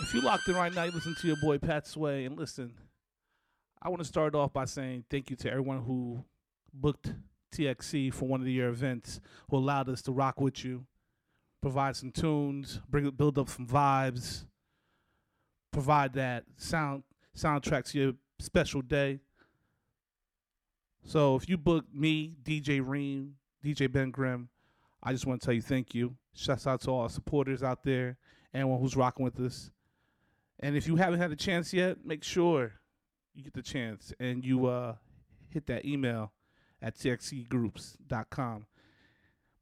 If you locked in right now, you listen to your boy Pat Sway, and listen, I want to start off by saying thank you to everyone who booked TXC for one of your events, who allowed us to rock with you, provide some tunes, bring build up some vibes, provide that sound soundtrack to your special day. So if you booked me, DJ Reem, DJ Ben Grimm, I just want to tell you thank you. Shouts out to all our supporters out there, anyone who's rocking with us. And if you haven't had a chance yet, make sure you get the chance and you uh, hit that email at txcgroups.com.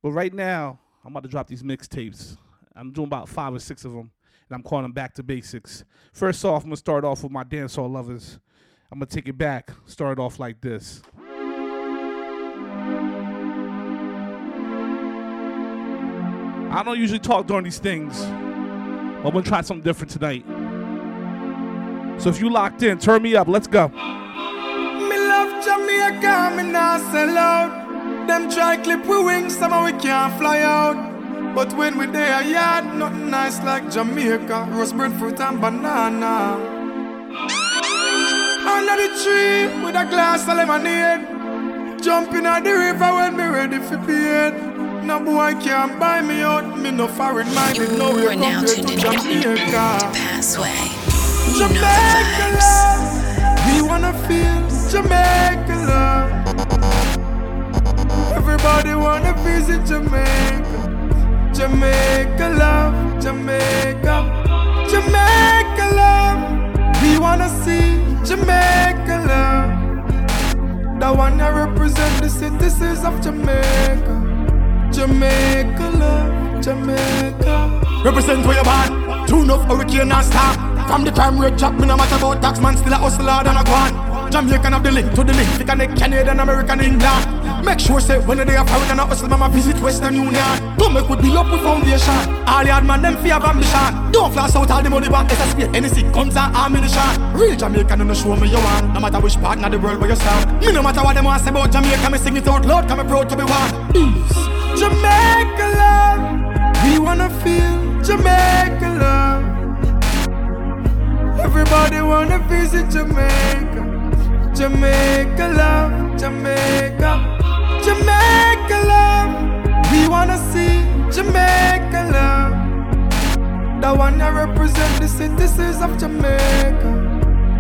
But right now, I'm about to drop these mixtapes. I'm doing about five or six of them, and I'm calling them back to basics. First off, I'm gonna start off with my dancehall lovers. I'm gonna take it back. Start off like this. I don't usually talk during these things. But I'm gonna try something different tonight. So if you locked in, turn me up. Let's go. Me love Jamaica, me not sell out. Them try clip we wings, somehow we can't fly out. But when we there, yard, nothing nice like Jamaica. Rose bread, fruit and banana. Under the tree with a glass of lemonade. Jumping at the river when me ready for bed. No boy can buy me out. Me no foreign minded. No way compared to Jamaica. Passway. Jamaica love. We wanna feel Jamaica love. Everybody wanna visit Jamaica. Jamaica love, Jamaica, Jamaica love. We wanna see Jamaica love. The one that represent the citizens of Jamaica. Jamaica love, Jamaica. Represent where you born. Tune up hurricane and star. From the crime rate jack, me no matter about tax man, still a hustler than a guan. Jamaican have the link to the link, fi connect Canadian, American, England. Make sure say when they are foreign and a hustle, mama visit Western Union. Don't make we build up with foundation. All yard man them fear ambition. Don't flash out all the money back, SSP, NC, guns and ammunition. Real Jamaican and no show me you want. No matter which part of the world where you stand. Me no matter what them want say about Jamaica, me sing it out loud, come proud to be one. Peace. Jamaica love, we wanna feel Jamaica love. Everybody wanna visit Jamaica. Jamaica love, Jamaica, Jamaica love. We wanna see Jamaica love. The one that represent the citizens of Jamaica.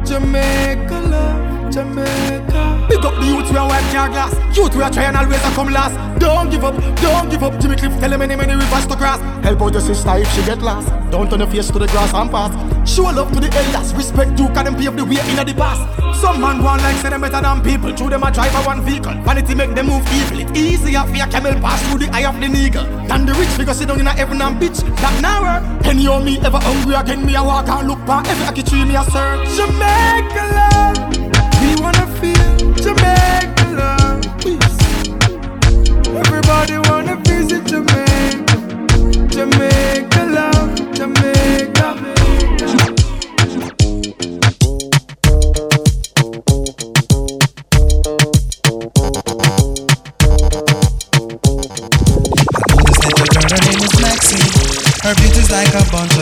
Jamaica love, Jamaica. Big up the youth we are wipe your glass. Youth we are trying always to come last. Don't give up, don't give up. Jimmy Cliff tell him many many rivers to cross. Help out your sister if she get lost. Don't turn your face to the grass and pass. Show love to the elders. Respect you, can them pave the way in the past. Some man on like say them better than people. Through them a drive a one vehicle. Vanity make them move evil. It easier for a camel pass through the eye of the eagle. Than the rich figure sit down in a heaven and bitch. That now Penny on me ever hungry again. Me a walk and look back. Every tree me a search. Jamaica love. Jamaica love. Everybody wanna visit Jamaica. Jamaica love, Jamaica. Her beauty's like a bunch of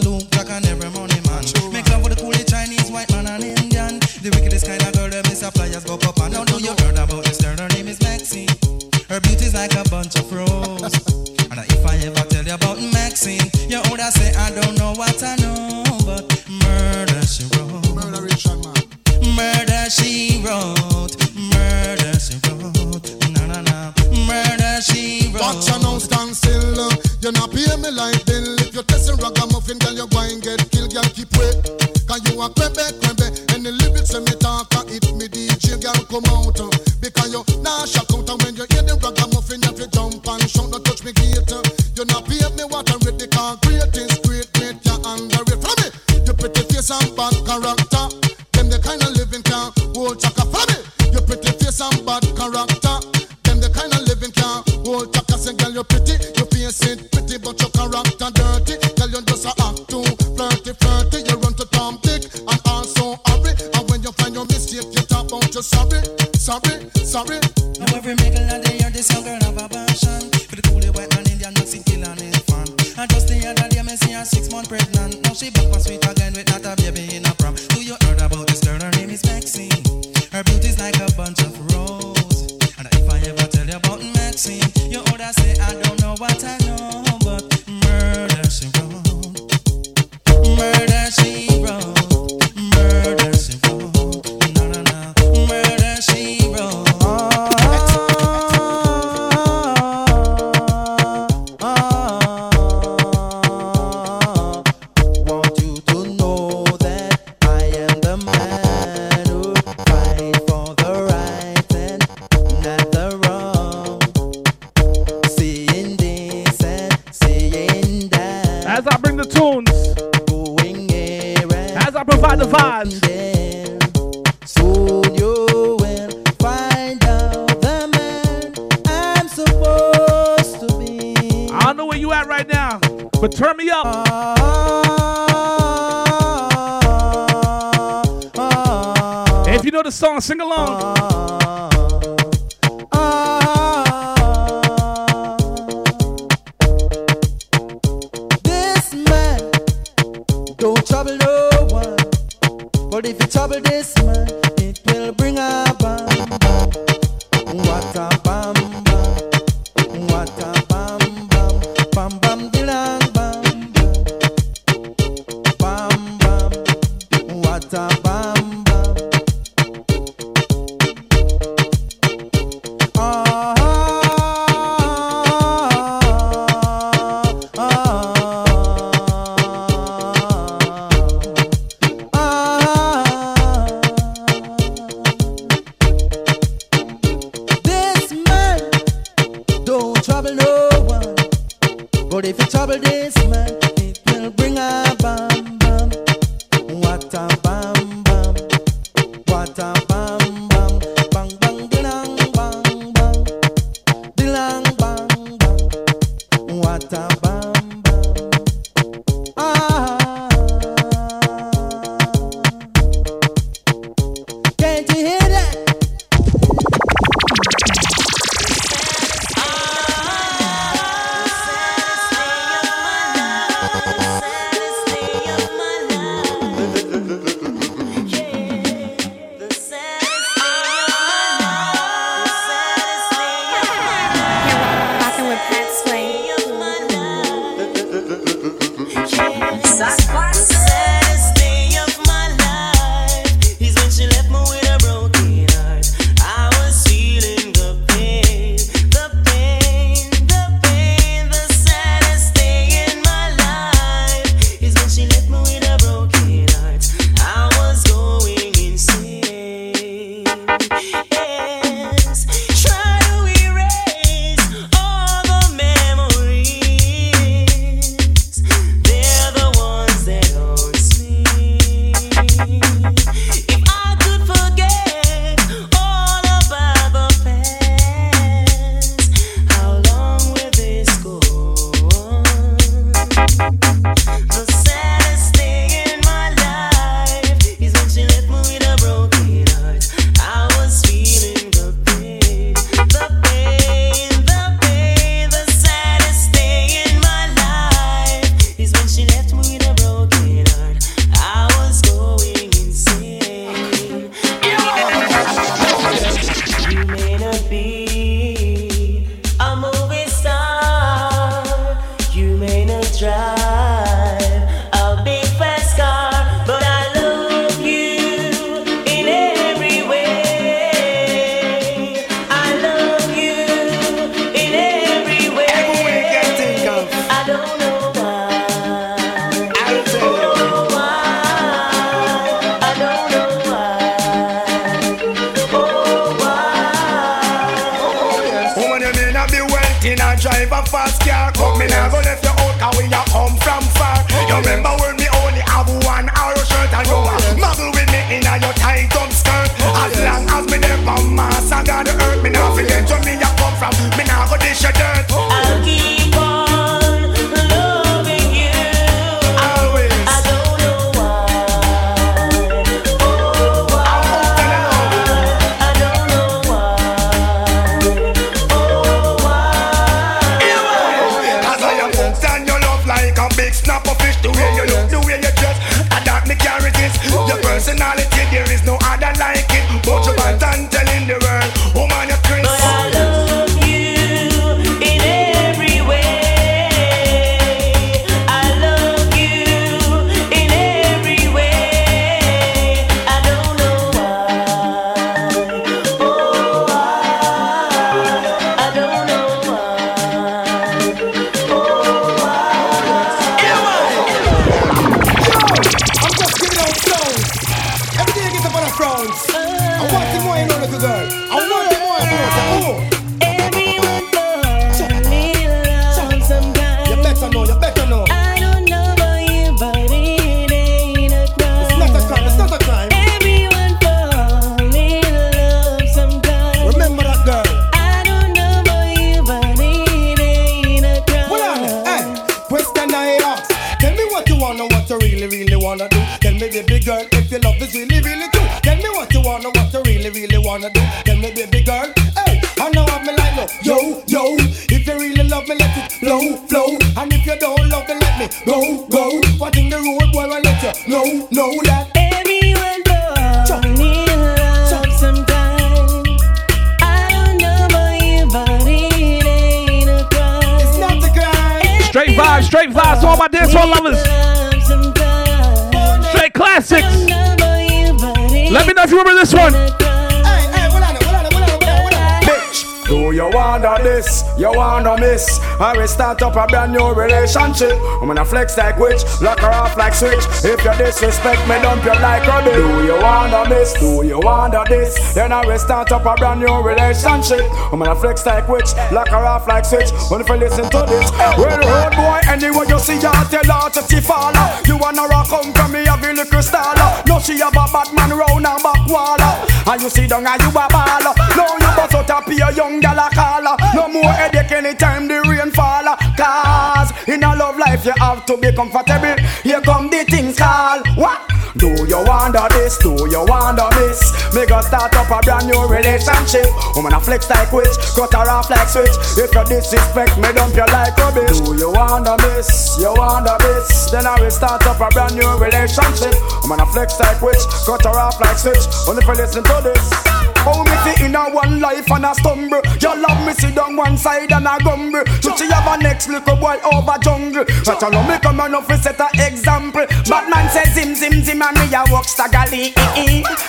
do wanna this? You wanna miss? I will start up a brand new relationship. I'm gonna flex like witch, lock her off like switch. If you disrespect me, dump you like bitch. Do you wanna miss? Do you wanna this? Then I will start up a brand new relationship. I'm gonna flex like witch, lock her off like switch. If you listen to this, well, road boy, anyway you see her, tell her to see faller. You wanna rock come from me, have a little star. No, she have a bad man round her back wall. And you see down and you a baller. Now you bust out a pure young gal a caller. No more headache anytime the rain fall. Cause in a love life you have to be comfortable. Here come the things call. What? Do you wonder this? Do you wonder this? Me go start up a brand new relationship. Woman a flex like witch, cut her off like switch. If you disrespect me, dump you like rubbish. Do you wonder this? You wonder this? Then I will start up a brand new relationship. Woman a flex like witch, cut her off like switch. Only if you listen to this. Oh, me see in a one life and a stumble. Your love me see down one side and a gumble. So she have a next little boy over jungle. But you know me come on off set a example. Batman says zim zim zim and me a walk staggerly.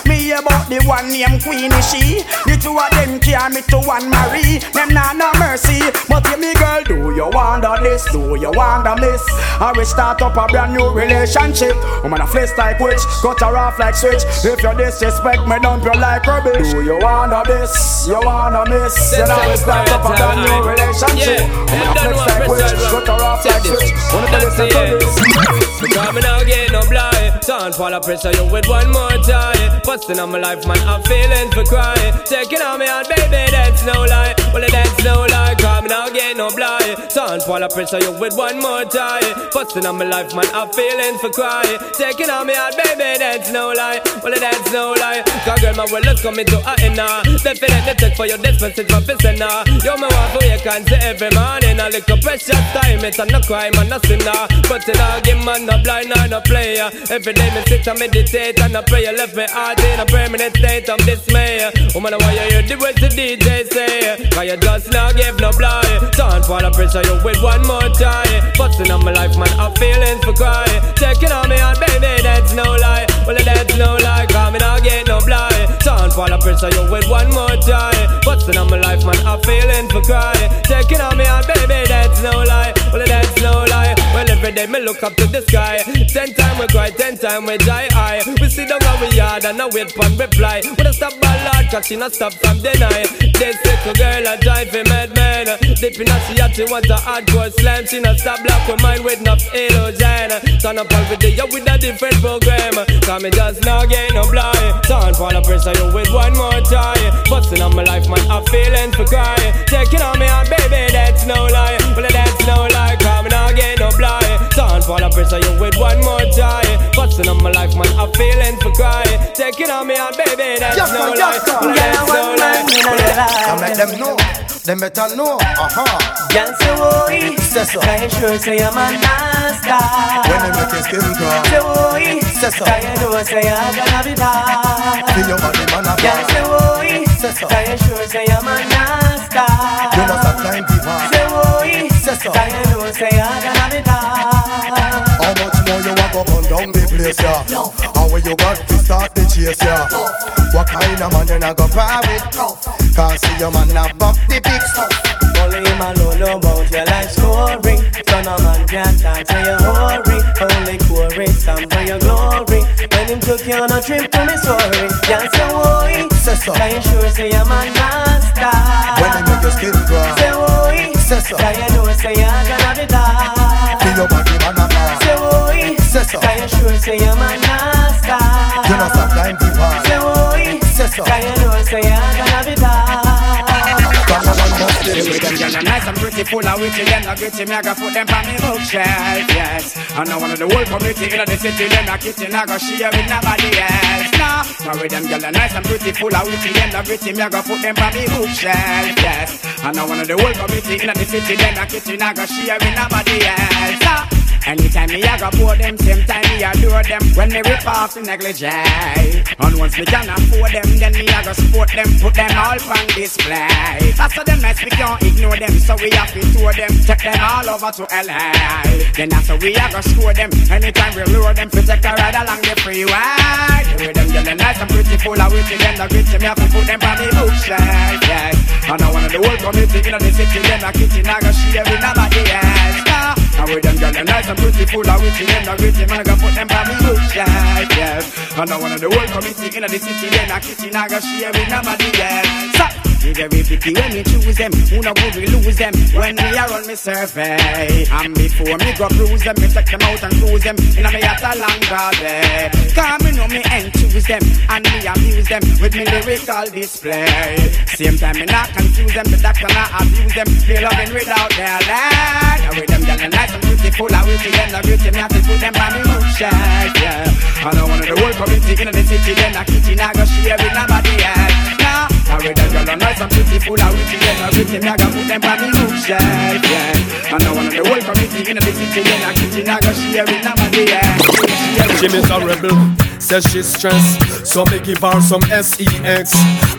Me about the one named Queenie she. The two of them carry me to one Marie. Them nah no mercy. But you me girl, do you wonder this? Do you wonder miss? I will start up a brand new relationship. Woman a flex like witch, cut her off like switch. If you disrespect me, dump you like rubbish. You wanna this? You wanna miss? Then I will start up a brand new relationship. Woman a flex like witch, cut her off like switch. Wanna listen to this? Because me now get no blind Don't fall pressure you with one more time Busting on my life man I'm feeling for crying Taking on me out baby that's no lie Well that's no lie Cause me now get no blind. Don't fall pressure you with one more time Busting on my life man I'm feeling for crying Taking on me out baby that's no lie. Well that's no lie Cause girl my well let's come into a inner Definitely take for your dispensing for prisoner You me want for you can say every morning. A little precious time it's a no crime and no sinner. But it all give man no blind or no player. Every day me sit and meditate and I pray. You left me heart in a permanent state of dismay. Woman why you hear the words the DJ say Cause you just not give no blind Don't and pressure you with one more try Busting on my life man I'm feeling for cry. Taking on me heart baby that's no lie. Well that's no lie Cause me not get no blind. Don't and pressure you with one more try Busting on my life man I'm feeling for cry. Taking on me heart baby that's no lie. Well that's no lie Well every day me look up to the sky. Ten time we cry, ten time we die. I we sit down on we yard and I wait for reply. When I stop by Lord, cause she not stop from deny. This little girl a drive a madman. In her she to want a hardcore slam. She not stop block her mind with enough illusion. Turn up all video with a different program. Cause me just not get no blind. Turn for the pressure you with one more time. Busting on my life, man, I'm feeling for crying. Taking on me, and baby, that's no lie. Well, that's no lie. Blind. Turn for the pressure you with one more time. Busting on my life, man, I'm feeling for crying. Taking on me, and baby, that's Yes, no sir, lie. yes, sir. Well, that's no lie. Well, I make them know. Them better know. Aha. Girl say oi, Say so. can you sure say I'm a nasty? When they make your skin crawl. Say oi, Say so. can you know say I'm gonna be bad? See your body man a Girl say ball. oi, Say so. can you sure say I'm a nasty? You must have time to war. Say oi, Say so. can know say I'm gonna be bad? How much more you walk up and down the place, yeah? How where you got to start the chase, yeah? What kind of man you not go par with? Can't see your man have up the pics. Only him alone know about your life story. So no man can talk to your hurry. Only chorus stand for your glory. When him took you on a trip to Missouri, can't say oi. Say so. Can you sure say I'm a nasty? When they make your skin crawl. Say oi. Say so. Can you know say I'm gonna be bad? See your body man a ball. Say oi. Say so. Can you sure say I'm a nasty? You must have time to war. Say oi. Say so. Nice and pretty, full of witty, them not gritty, me I go put them on me bookshelf, yes. And now one of the whole community in the city, them not kitchen, I go share with nobody else. Nah, now with them girl nice and pretty, full of witty, them not gritty, me I go put them on me bookshelf, yes. And now one of the whole community in the city, them not kitchen, I go share with nobody else. Nah. Anytime me I go pour them, same time me adore them. When me rip off the negligee And once me can afford them, then me I go support them Put them all on display. How them nice, we can't ignore them So we have to tour them, take them all over to LA Then how we I go score them. Anytime we lure them, take a ride along the freeway. The way them yelling nice and pretty, full of witty Them the gritty, me have to put them on the bookshelf, yeah. And I of the whole community in the city Them a kitchen, I go share with nobody else. Now with them girl, nice and pretty, full of witty Them the gritty, man, I go put them on the bookshelf, yeah And I of the whole community in the city Them a kitchen, I go share with nobody else so, we very picky when we choose them. Who no good we lose them when we are on me survey. And before me go cruise them, me check them out and cruise them. In a me at a long day. Cause me know me enthuse them and me amuse them with me lyrical display. Same time me not confuse them, the doctor not abuse them. Feel loving without their land. Now with them girl nice and beautiful, I will see them the beauty. Me have to put them on me bookshelf, yeah. And I want the whole community in the city, then a kitchen I go share with nobody else. I read that girl, nice and beautiful, I will see them the beauty. Me I go put them on me bookshelf, yeah. And I want the whole community in the city, then a kitchen I go share with nobody else. Share She miss a rebel, says she's stressed. So me give her some sex.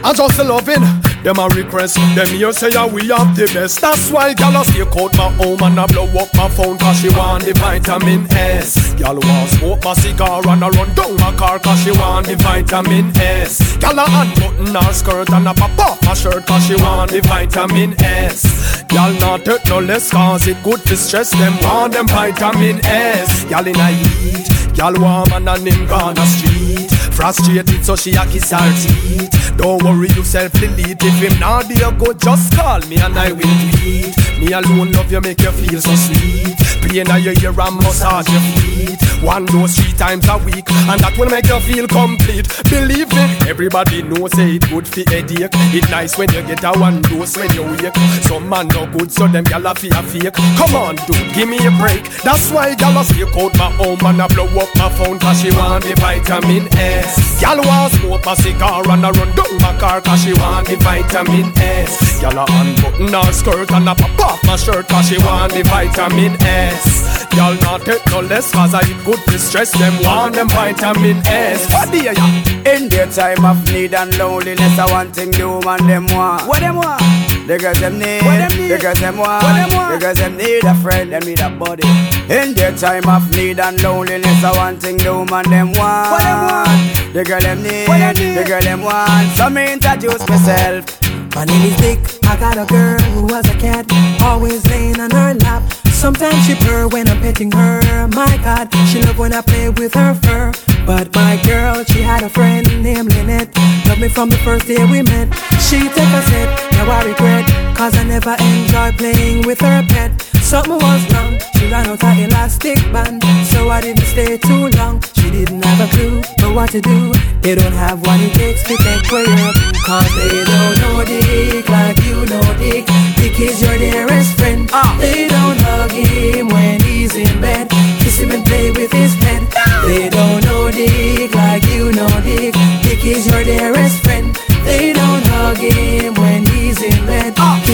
I just loving them a request. Them here say yeah, we have the best. That's why gal a stay out my home and I blow up my phone cause she want the vitamin S. Gal want smoke my cigar and I run down my car cause she want the vitamin S. Gal a unbutton her skirt and a pop off her shirt cause she want the vitamin S. Gal not take no less cause it good to stress them want them vitamin S. Gal in a heat. Gal warm and a him gone a street Frustrated so she a kiss her teeth. Don't worry yourself delete If him not there go just call me and I will tweet. Me alone love you make you feel so sweet. Play now your ear and massage your feet. One dose three times a week And that will make you feel complete. Believe me, everybody knows say it good for headache It nice when you get a one dose when you wake. Some man no good so them gal a fear fake. Come on dude, give me a break. That's why gal a stay out my home and I blow up my phone Cause she want the vitamin S Gal want smoke a cigar and I run down my car Cause she want the vitamin S Gal a unbutton her skirt and I pop off my shirt Cause she want the vitamin S Gal not take no less Cause I eat good to stress them Want them vitamin S What do you ya? In their time of need and loneliness, I want thing the woman them want. What them want? The girls them need. What them need? The girls them want. What them want? The girls them need a friend, them need a buddy. In their time of need and loneliness, I want thing the woman them want. What them want? The girl them need. The girl them want. So me introduce myself. My name is Dick. I got a girl who was a cat, always laying on her lap. Sometimes she purr when I'm petting her. My God, she love when I play with her fur. But my girl, she had a friend named Lynette. Loved me from the first day we met. She took a sip, now I regret. Cause I never enjoyed playing with her pet. Something was wrong, she ran out her elastic band. So I didn't stay too long. She didn't have a clue but what to do. They don't have what it takes to take way up. Cause they don't know Dick like you know Dick. Is your dearest friend. Uh. They don't hug him when he's in bed. Kiss him and play with his head. They don't know Dick like you know Dick. Dick is your dearest friend.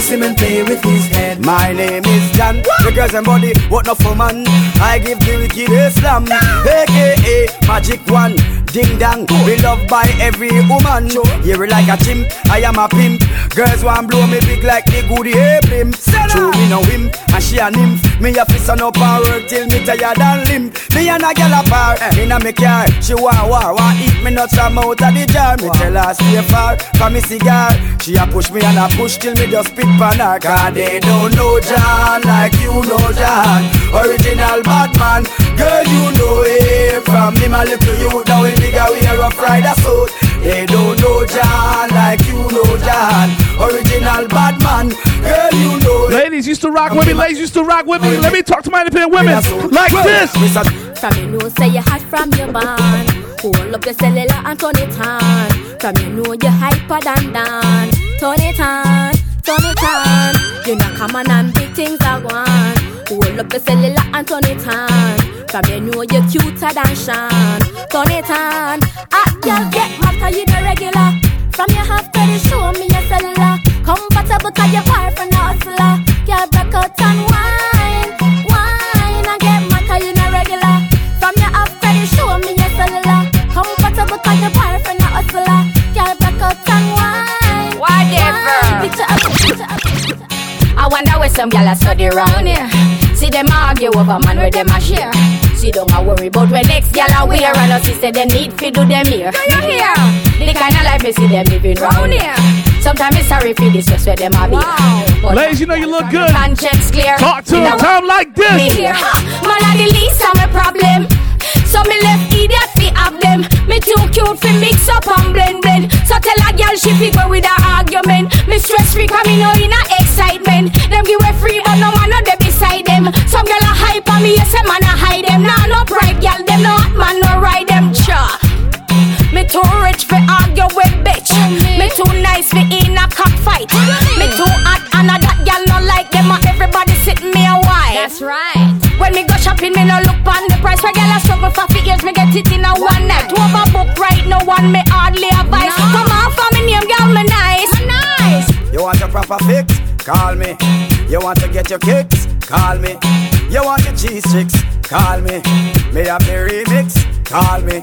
Kiss him and play with his head. My name is John. The girls and body, what not for man? I give the wicked Islam. AKA Magic One. Ding dong, be loved by every woman. You're like a chimp, I am a pimp. Girls want blow me big like the goody blimp. True, me no him, and she a nymph. Me a fist on up and work till me tired and limp. Me and a gal apart, eh, in a me car. She want war, want eat me nuts from out of the jar. Me tell her stay far from me cigar. She a push me and a push till me just spit pan her. They don't know John like you know John. Original bad man, girl you know him. From him a little you down in bigger we a rough rider suit. They don't know John like you know John. Original bad man, girl you know him. Ladies used to rock with me. Ladies used to rock with me. Let me talk to my independent women like this. From you know say you hot from your band Hold up your cellular and turn it on From you know you hyper than Dan Turn it on, turn it on You know come on and big things are gone Hold up your cellular and turn it on. From you know you're cuter than Sean. Turn it on. Ah, girl get cause you the regular. From you have to show me your cellular. Compatible cause you far from the hustler. Girl break out and wine, I wonder where some gyal a study round here. See them argue over man where them a share. See don't a worry about when next gyal a wear and us say they need fi do them here. Do you hear? The kind of life me see them living round here. Sometimes it's sorry for this just where them a be. But Ladies, you know you look good. conscience clear. Talk to You them. know Tell them like me this. here. Man, I the least of my problem. So me left idiot fi have them. Me too cute fi mix up and blend blend. So tell a girl she fi go with a argument. Stress free 'cause me know in a excitement. Them give a free but no man no dey beside them. Some girl a hype on me, yes a man a hide them. Nah no pride girl, them no hot man no ride them. Cha. Me too rich fi argue with bitch. Me too nice fi in a cockfight. Me too hot and a that girl no like them. A everybody sit me a while. That's right When me go shopping, me no look on the price. A struggle for few years, me get it in a one night. Overbook right, no one me hardly proper fix? Call me. You want to get your kicks? Call me. You want your cheese chicks? Call me. Me have the remix? Call me.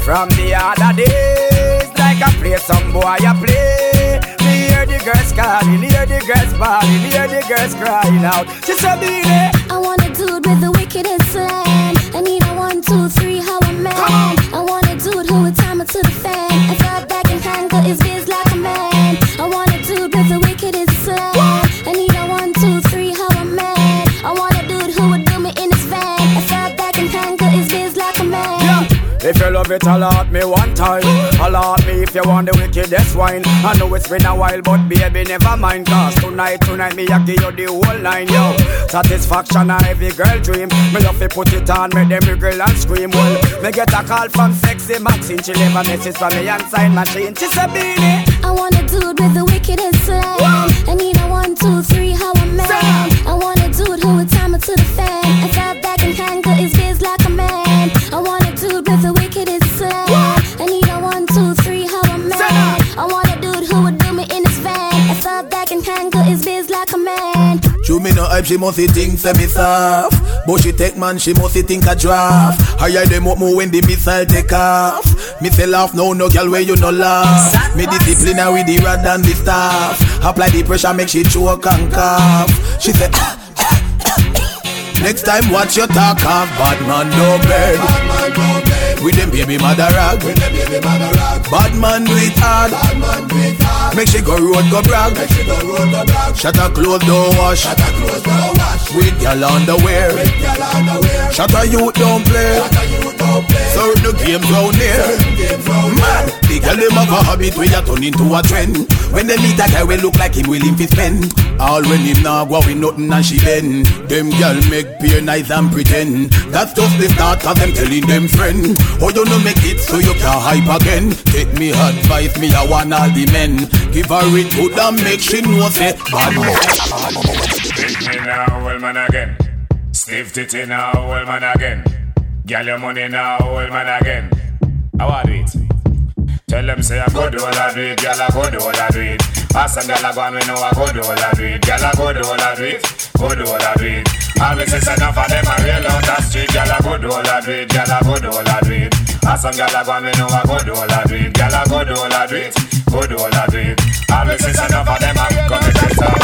From the other days, like I play some boy, I play. Me hear the girls calling, hear the girls bawling, hear the girls crying out. She said. I want a dude with the wickedest slang. I need a one, two, three, love it, allot me one time. Allot me if you want the wickedest wine. I know it's been a while, but baby, never mind. Cause tonight, tonight, me, I give you the whole line, yo. Satisfaction, a every girl dream. Me love to put it on, make them wriggle and scream. Well, me get a call from sexy Maxine. She leave a message from me and sign machine. She said, Beenie. I want a dude with the wickedest slang. I need a one, two, three, how a man. I want a dude who would time it to the fan. True me no hype, she must think say me soft. But she take man, she must think a draft. Higher them up more when the missile take off. Me say laugh, no, no girl where you no laugh? Me discipline her with the rod and the staff. Apply the pressure, make she choke and cough. She say ah, ah, ah. Next time watch your talk off Bad man no beg With them baby mother rag. With them baby mother rag. Bad man do it hard. Bad man do it hard. Make she go road go brag. Make she go road go brag. Shut her clothes don't wash. Shut her clothes don't wash. With girl underwear. With girl underwear. Shut her youth don't play. Shut her youth don't play. Certain games round here. Mad. The girl them have a habit where you turn into a trend. When they meet a guy we look like him willing to spend. All when him now go with nothing and she bend. Them girl make peer nice and pretend. That's just the start cause them telling them friend. Oh you no make it so you can hype again. Take me advice me I want all the men. Give her it good and make she know say bad Take me now, old man again. Stiff titty now, old man again. Girl your money now, old man again. How are it? Tell them say I go do all I do it, girl I go do all I do it. Ask some girl I go and we know I go do all I do it, girl I go do all I do it, go do all I do it. Always say enough of them I real on the street, girl I go do all I do it, girl I go do all I do it. Ask some girl I go and we know I go do all I do it, girl I go do all I do it, go do all I do it. Always say enough of them I come to this up.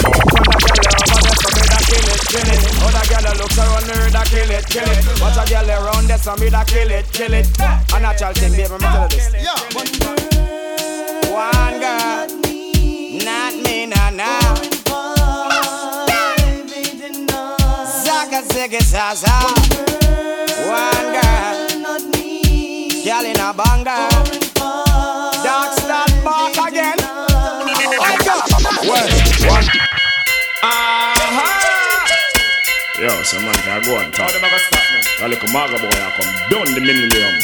Kill it, kill it. Other girl looks around me, da kill it, kill it. Watch a girl around there, so me da kill it, kill it. A natural thing, baby, me tell you this. One girl, not me, nah, nah. Zaga, ziggy, zaza. One girl in a banger. Dark start back again. Well, one. Uh-huh. Yo, some man can go and talk. Never stop me. A little maga boy I come down the millennium.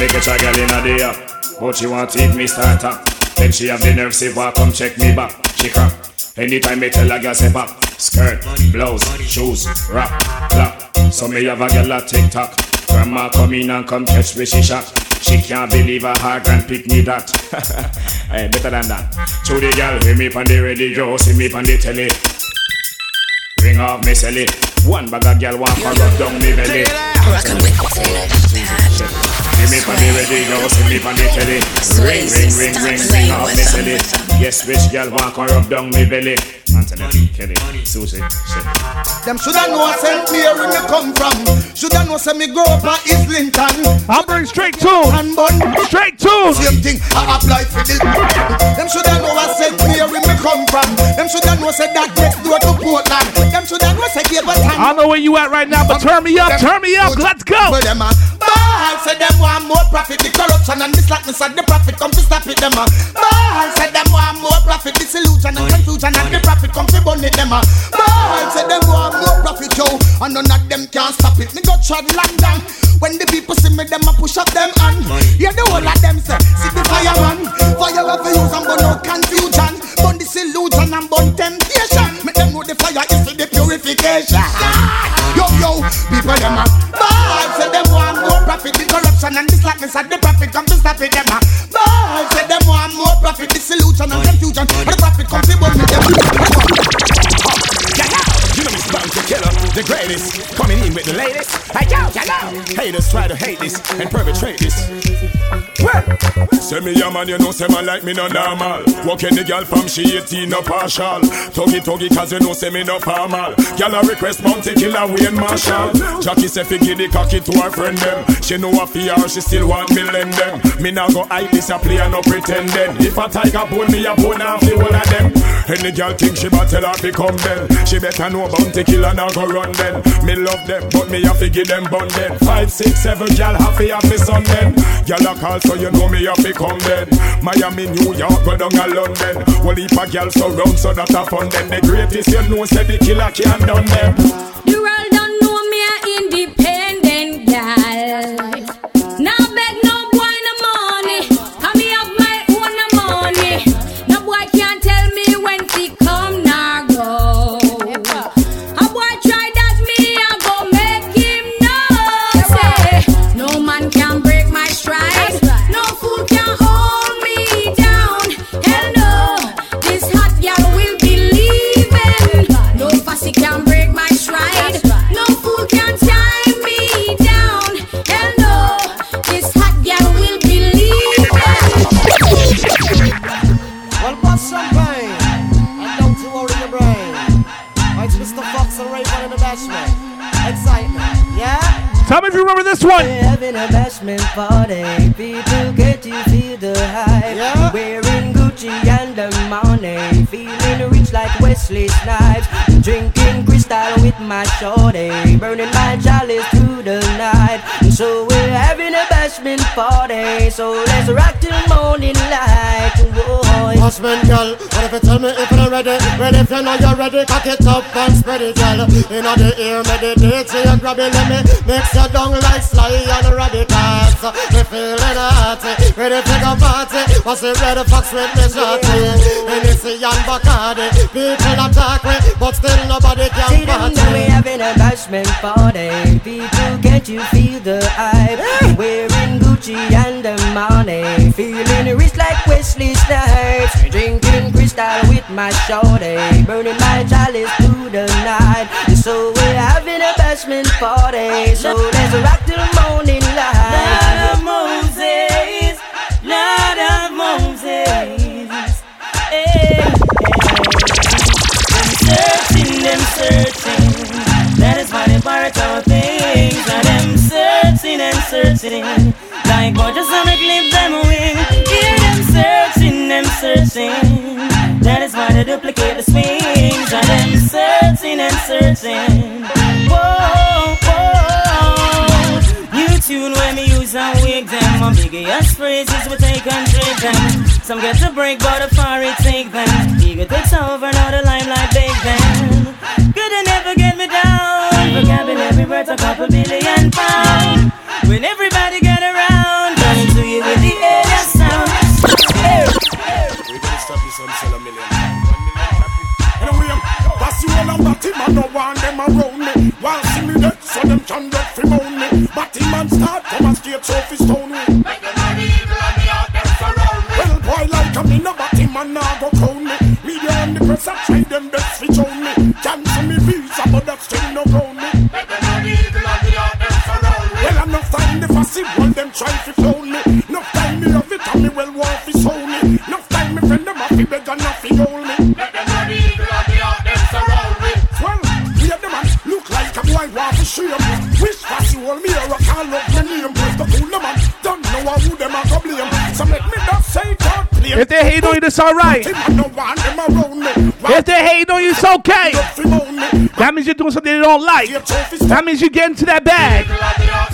Make a try girl in a day but she want to eat me starter. Then she have the nerve say, "Why come check me back?" She crack. Anytime me tell a girl say pop, skirt, blouse, shoes, rap, clap. So me have a girl a TikTok. Grandma come in and come catch me she shot. She can't believe her heart and pick me that. hey, eh, better than that. So the girl hear me on the radio, see me on the telly. Ring off me celly. One bag of girl want to rub down me belly. Give me on the radio, see me on the telly. Ring, ring, ring, ring, ring off me celly. Yes, which girl want to rub down me belly? Anthony, Kelly, Susie, shit. Them shoulda know St. Mary me come from. Shoulda know say me grow up at Islington. I bring straight tune. And bun. Straight tune. Same thing I apply for the. Them shoulda know where St. Mary me come from. Them shoulda know say that next door to Portland. Them shoulda know say Gilberton. I don't know where you at right now, but turn me up, turn me up. Let's go. Well, them uh. a ball say them want more profit. The corruption and the slackness of the profit come to stop it. Them uh. a ball say them want more profit. Disillusion and confusion and the profit come to burn it. Them uh. a ball say them want more profit, yo, and none of them can stop it. Me go trod London. When the people see me, them a push up them hand. Yeah, the whole of them say, see the fireman. Fire of use and burn out confusion. Burn disillusion and burn temptation. Make them know the fire is for the purification. Yo, yo, people them uh. a ball say them want more profit. The corruption and the slackness of the profit come to stop it. Them uh. a ball say them want more profit. Disillusion confusion. And the profit come to burn it. Them. Bounty Killer, the greatest, coming in with the latest. Hey yo, yo, haters try to hate this and perpetrate this. Well, say me a man, you know, say man like me no normal. Walking the girl from she 18 no partial. Tuggy tuggy cause you know say me no formal. Girl a request Bounty Killer Wayne Marshall. Jackie say fi give the cocky to her friend them. She know a fear, she still want me lend them. Me now go hide this a play and no pretending. If a tiger bone me a bone off the one of them. Any girl think she tell her fi come then. She better know Bounty Killer now go run then. Me love them, but me have to give them bun then. Five, six, seven, girl happy me son then. Girl a call so you know me have to come then. Miami, New York, go down a London. Well, if a girl surround so that a fun then. The greatest you know say the killer can't done them. You all don't know me a independent if you remember this one. Having a bash bashment party. People get you feel the hype. Yeah. Wearing Gucci and the money. Feeling rich like Wesley Snipes. Drinking crystal with my shorty. Burning my chalice through the night. So we're having a bashment party. So let's rock till morning light. Whoa. Husband, girl, what if you tell me if you're ready? Well, if you know you're ready, cock it up and spread it, girl. In the ear, meditate, so you grab it, let me mix your down like Sly and Radicals. Me feeling hot, ready to go party. What's the red fox with me shorty? And Bacardi, people attack me, but still nobody can See them party. we having a bashment party. People, can't you feel the hype? Wearing Gucci and the money. Feeling rich like Wesley Snipes. Drinking crystal with my shorty. Burning my chalice through the night. So we're having a bashment party. So let's rock till morning light. Lord of Moses, phrases we take and them. Some get to break, but a far it take them. Ego takes over, now the limelight bake them. Good to never get me down. Vocabulary worth a couple billion pounds. When everybody get around, coming to you with the alien sound. Hey. We gonna stop this and sell a million. Anyway, that's the whole of Batty man, no one them around If they hate on you, that's alright. No one them around me. If they hate on you, it's okay. That means you're doing something they don't like. That means you get into that bag.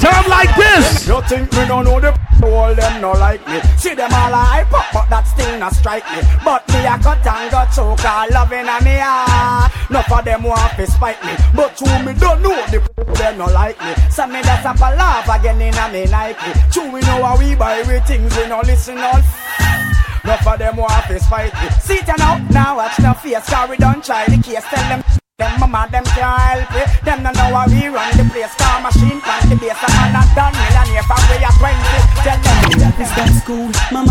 Tell them like this. You think me don't know the all them no like me See them all hype up but that still not strike me But me a cut and got choke all loving a me heart Enough of them want to spite me But who me don't know the them no like me So me that's up a laugh again in a me Nike True we know how we buy we things we no listen all Enough of them who want to spite me See it now, now watch no face we don't try the case Tell them them mama, them can't help it. Them no know how we run the place. Car machine, pan the base. Man not done millionaire from way at 20. Tell them That is that school. Mama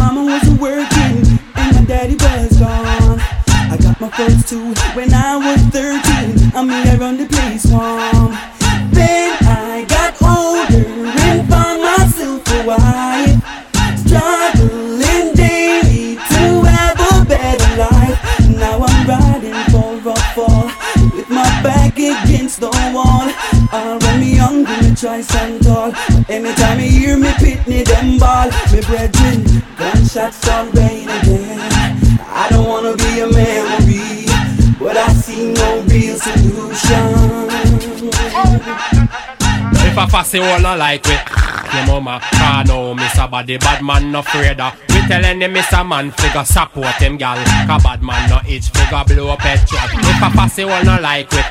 try stand tall. Anytime you hear me pitney them ball, me brethren, gunshots start rain again. I don't wanna be a memory, but I see no real solution. If I pass it all not like we Your mama Cause now miss a body Bad man no of We tell him miss a man Figure support him gal Cause bad man no itch Figure blow up truck If a it all not like we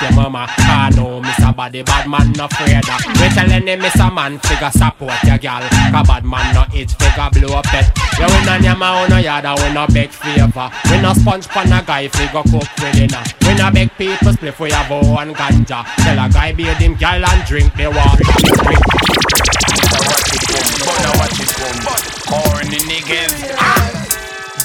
Your mama Cause now miss a body Bad man no afraid of. We telling him miss a man Figure support your gal. Cause bad man no itch Figure blow up head Yeah we no nyama we no yada We no beg favor. We no sponge pan a guy Figure cook with dinner. We no beg people split for your bow and ganja. Tell a guy beard him gal and drink the water. Drink. Wanna watch it boom, corny niggas.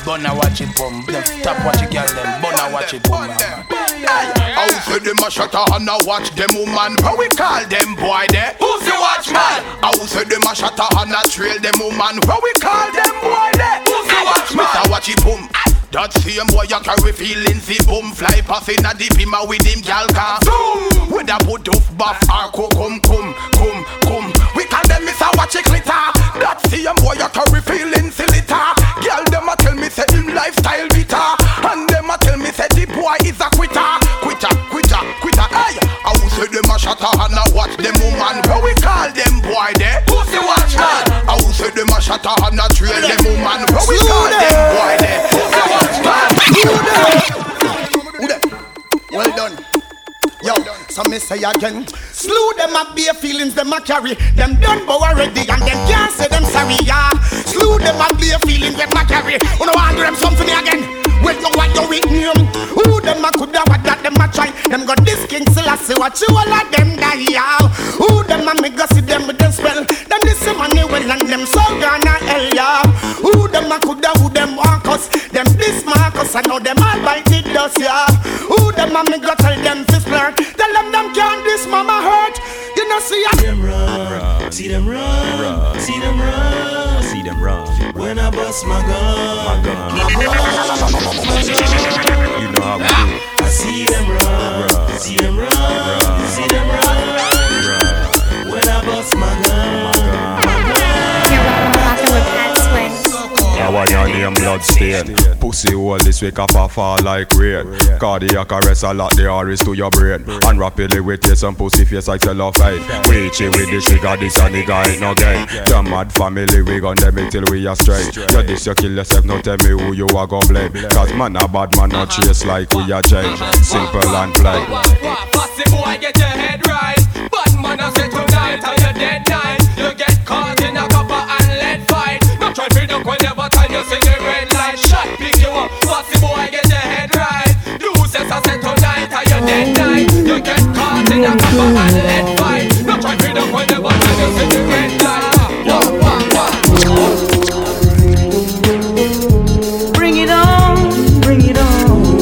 Wanna watch it boom, them stop watch it, girl them. Wanna watch it boom. How say them a shut up and a watch them woman? How we call them boy there? Who's the watchman? How say them a shut up and a trail them woman? How we call them boy there? Who's the watchman? Mr. Watch it boom. That same boy you carry feelings, the boom fly pass in a deep him with him gal car. Zoom! With a put off buff or come come come come. We call them Miss a watch it glitter. That same boy you carry feelings, the litter. Say again, slew them up bare feelings them a carry. Them done bow already and them can't say them sorry. Yeah, slew them up bare feelings them a carry. You know want them something again. When you want your weak name, who them a coulda what that them a try? Them got this king still I see what you all of them die. Yeah, who them a me go see them with them spell? Them this money well and them so gonna hell. Yeah, who them a coulda who them want us? Them this Marcus, I know them all bite it dust. Yeah, who them a me go tell them to flirt? Know see ya. Them run, see them run, see them run, see them run. When I bust my gun, my gun, my gun, You know how we do. I see them run, see them run, name blood stain? Pussy hole this week I fall, fall like rain. Cardiac arrest a lot the iris to your brain. And rapidly with you some pussy face like cellophane. Reachy with the trigger, this a nigga ain't no game. The mad family we gon' them it till we are straight. You this you kill yourself, no tell me who you are gon' blame. Cause man a bad man not chase like we are change. Simple and plain. Fussy boy, get your head right. Caught in a copper and lead fight. No try to duck whenever time you see the red light. Wah, wah, wah. Bring it on, bring it on.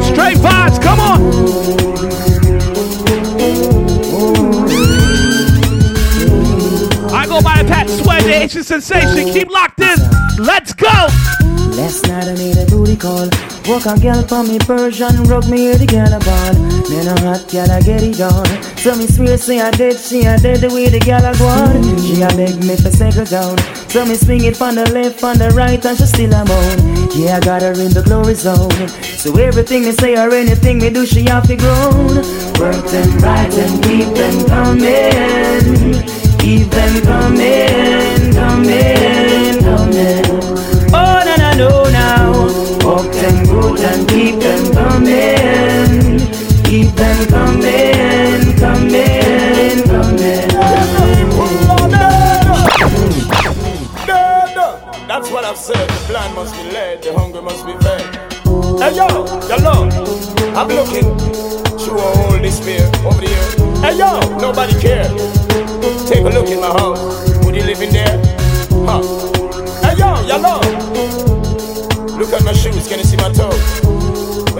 Straight vibes, come on. I go by a Pat Sway, the Haitian sensation. Keep locked in. Let's go. Last night I made a booty call. Walk a girl for me Persian, rub me the girl a ball. Me no hot girl, I get it on. So me swear, say I dead, she a dead the way the girl a go on. She a beg me for settle down. So me swing it from the left, from the right, and she still a moan. Yeah, I got her in the glory zone. So everything me say or anything me do, she have to grown. Work them right and keep them coming. Keep them coming, coming. Walk and keep them coming. Keep them coming, coming, coming. That's what I've said. The blind must be led, the hungry must be fed. Hey yo, yo, Lord, I'm looking through all despair over here. Hey yo, nobody care. Take a look in my house. Would you live in there? Huh? Hey yo, yo, Lord. Look at my shoes, can you see my toes?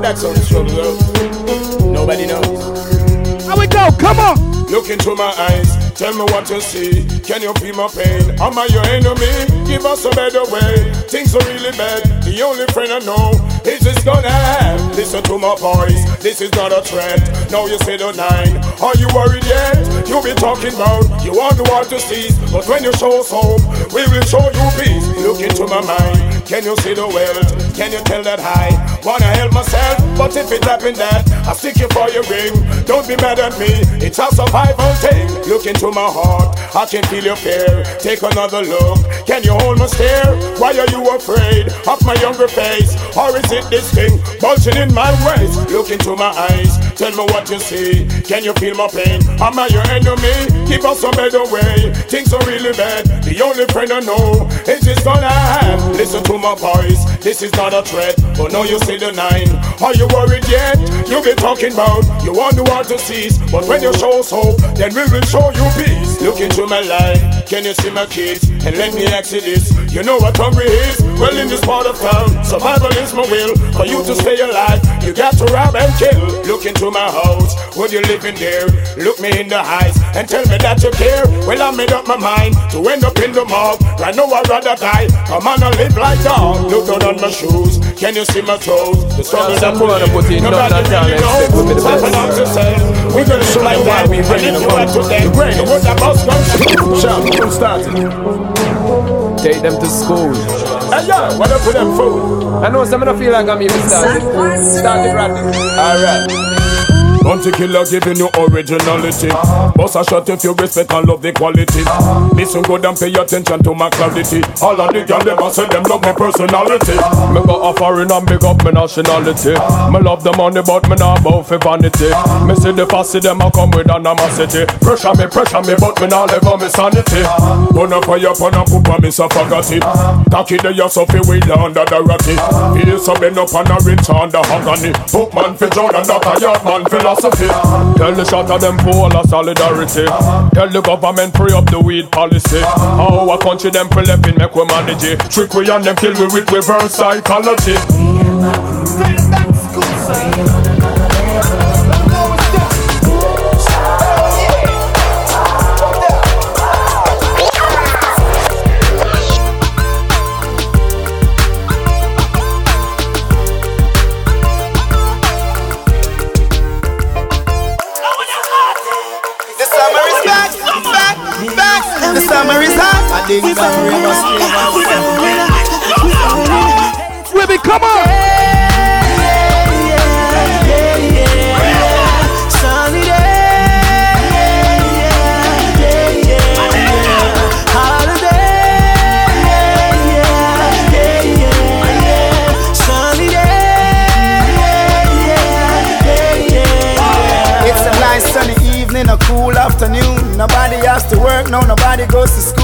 That's how the struggle goes. Nobody knows. How we go? Come on. Look into my eyes, tell me what you see. Can you feel my pain? Am I your enemy? Give us a better way. Things are really bad. The only friend I know is this gonna end. Listen to my voice, this is not a threat. Now you say the nine. Are you worried yet? You be talking about you want the world to cease, but when you show us hope, we will show you peace. Look into my mind. Can you see the world? Can you tell that I wanna help myself? But if it happen that I stick you for your ring, don't be mad at me. It's a survival thing. Look into my heart, I can feel your fear. Take another look. Can you hold my stare? Why are you afraid of my younger face? Or is it this thing bulging in my waist? Look into my eyes, tell me what you see. Can you feel my pain? Am I your enemy? Give us a better way. Things are really bad. The only friend I know is this gonna have. Listen to my voice. This is not a threat. But now you see the nine. Are you worried yet? You be talking about you want the world to cease. But when you show us hope, then we will show you peace. Look into my life. Can you see my kids? and let me ask you this. You know what hungry is? Well, in this part of town, survival is my will. For you to stay alive, you got to rob and kill. Look into my house, would you live in there? Look me in the eyes and tell me that you care. Well, I made up my mind to end up in the mob. Right now, I'd rather die. Come on and live like dog. Look down on my shoes, can you see my toes? The struggles I'm put in, nobody really knows. Something else to say. We're gonna show like that. We ready to go to them. The word that must come. Sharp, who started? Take them to school. Hey, yo, what up with them food? I know some of them feel like I'm even started. Started running. Alright. Bounty killer giving you originality. Boss a shot if you respect and love the quality. Listen good and pay attention to my clarity. All of the girls them a say them love my personality. Me go a foreign and big up my nationality. Me love the money but me not bout for vanity. Me see the fussy them a come with animosity. Pressure me, pressure me but me not live on me sanity. Gonna fire upon a poop and me so forgot it. Cocky the your Sophie wheel under the ratty. Feel so bend up on a rinse under agony. Book man for Jordan, not a yard man philosophy. Tell the shot of them full of solidarity. Tell the government free up the weed policy. How our country them up in make we manage it. Trick we and them kill we with reverse psychology. Is hot. I think Ribby, come on. Sunny It's a nice sunny evening, a cool afternoon. Nobody has to work, no, nobody goes to school.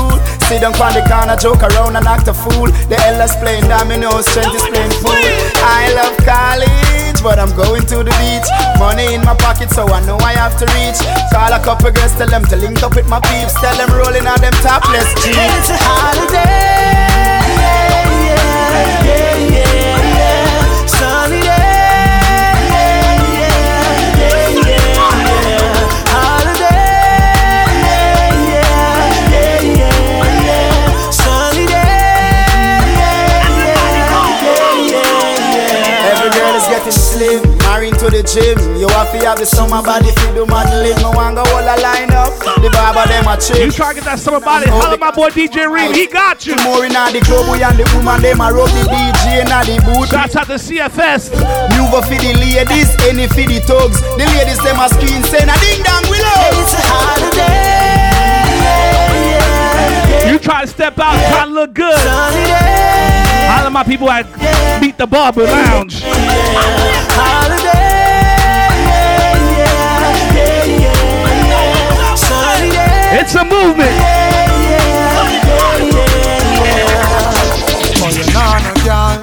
Sit down on the corner, joke around and act a fool. The elders playing dominoes, strength is playing pool. I love college, but I'm going to the beach. Money in my pocket, so I know I have to reach. Call a couple girls, tell them to link up with my peeps. Tell them rolling out them topless jeans. It's a holiday. Yeah, yeah, yeah, yeah. To the gym. You have to have the summer body for the modeling. No one go all a line up. The barber them a chick. You try to get that summer body. Holla my boy DJ Reem. He got you. More in the club, we and the woman them a rub the DJ in the boot. Shouts out to CFS. New for the ladies, any for the thugs. The ladies them a screen saying a ding dong we love. It's a holiday. You try to step out, try to look good. All of my people at Meet the Barber Lounge. It's a movement. Oh, For you nah no girl.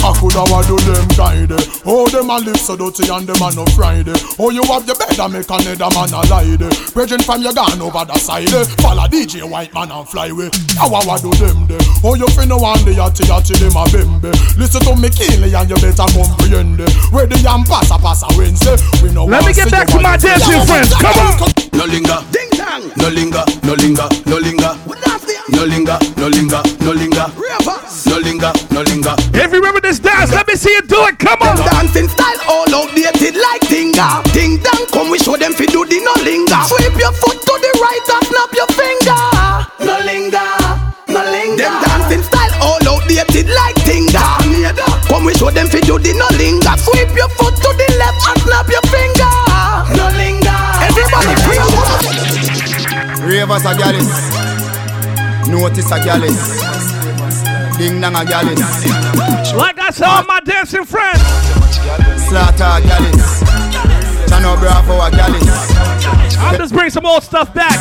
I coulda do them guide Oh, them a live so dirty and them a no Friday Oh, you have your bed and make another man a lie there from you gone over the side. Follow DJ White Man and fly away How I wa do them there Oh, you finna want the yachty yachty them a bembe Listen to me keenly and you better comprehend it Ready and pass a pass a Wednesday We no Let me get back to my dancing friends. Come on. No linger, ding dong. No linger, no linger, no linger. No linger, no linger, no linger. No linger, no linger. If you remember this dance, let me see you do it. Come on. Dancing style all outdated like tinga. Ding dong, come we show them fi do the no linger. Sweep your foot to the right and snap your finger. No linger, no linger. Them dancing style all outdated like tinga. Come we show them fi do the no linger. Ravers a gallus. Notice a gallus. Ding dong a gallus. Like I all my dancing friends. Slaughter a gallus. Chano Bravo a gallus. I'll just bring some old stuff back.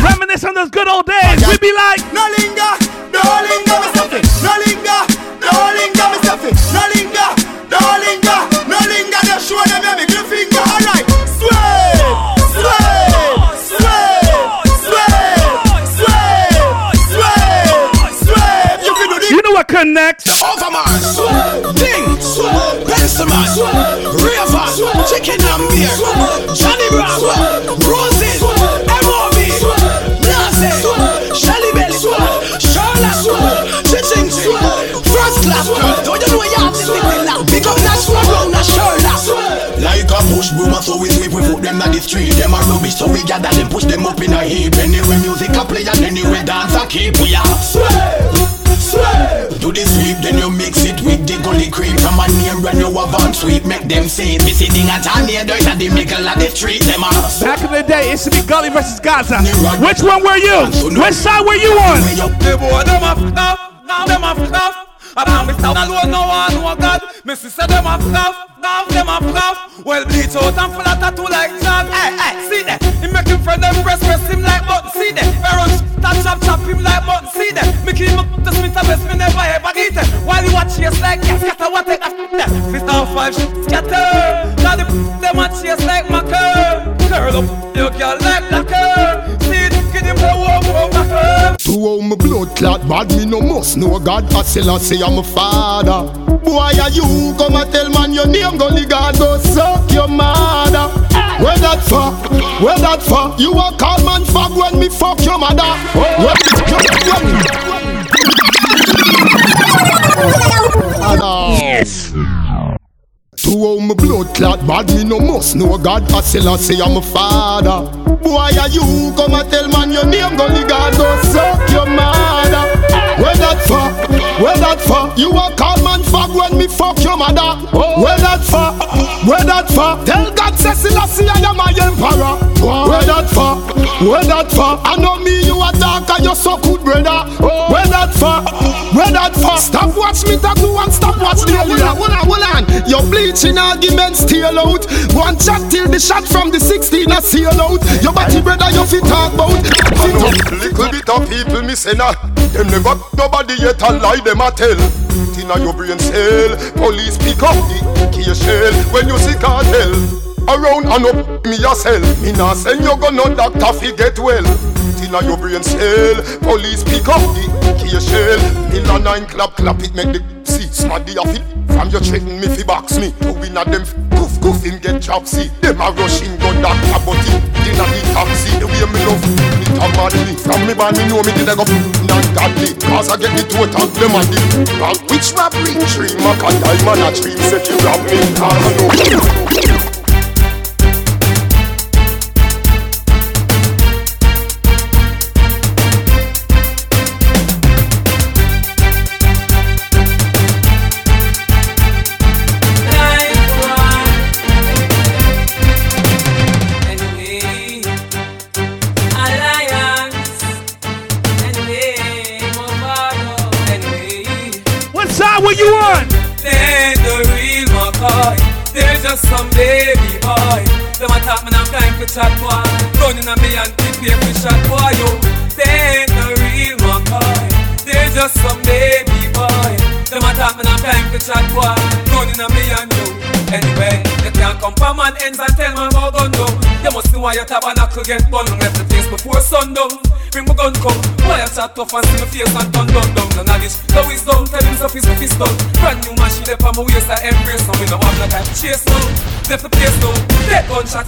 Reminisce on those good old days. We be like, no linger, no linger, me Connect. The Overmars, Ding, Pencilman, Raven, Chicken and Beer, Johnny Bravo, Roses, M.O.B., Nazi, Shelly Belly, Charlotte, Chiching, First Class Girl. Don't you know you have this thing now? Pick up that sword round the shoulder. Like a push broom, so we sweep, we put them on the street. Them a rubbish, so we gather them, push them up in a heap. Anyway, music a play and anyway, dance a keep. We are sway, sway. The cream. From a name you have on sweep, make them say it. Be sitting at a near dirt at the middle of the street. Them a Back in the day, it used to be Gully versus Gaza. Which one were you? Which side were you on? The boy them a stuff, now them a stuff. I found me alone, no one, no God. Me sister them a stuff, now them a stuff. Well bleach out and full of tattoo like John. Hey, hey, see that? He him friend them press, chase like yes, take a that. Fist off five, scatter. Now the them a chase like my. Curl up, you girl like curve. See the walk over curve. To my blood clot bad, me no must know God. I I say I'm a father. Boy, are you come and tell man your name? Gully God go suck your mother. Where that for? Where that for? You a call man fuck when me fuck your mother. Yes. All my blood clot bad, me no must know God. I still I say I'm a father. Boy, are you come and tell man your name? Gully God go suck your mother. Where that for? Where that for? You a call man fuck when me fuck your mother. Oh. Where that for? Where that for? Tell God say Selassie I am my emperor. Where that for? Where that for? I know me you a dark and you so good brother. Oh. Where that for? Where that for? Stop watch me tattoo and stop watch the hold on, hold on, hold on. Your bleaching arguments steal out. One chat till the shot from the 16 a seal out. Your body brother you fit talk about. Little bit of people me say nah. Them never nobody yet a lie them a tell. Inna your brain cell, police pick up the key shell when you see cartel. Around and up me sell. Me nah send you go no doctor fi get well. Inna your brain cell, police pick up the key shell. Mill a nine clap clap it make the see smaddy a fit. From you threaten me fi box me, to win a them goof him get see. Them a rush him go doctor but him dinner the taxi. The way me love me talk madly. From me born me know me did I go not godly. Cause I get the total them a the which robbery? Dream a cat man a dream say you rob me. I know.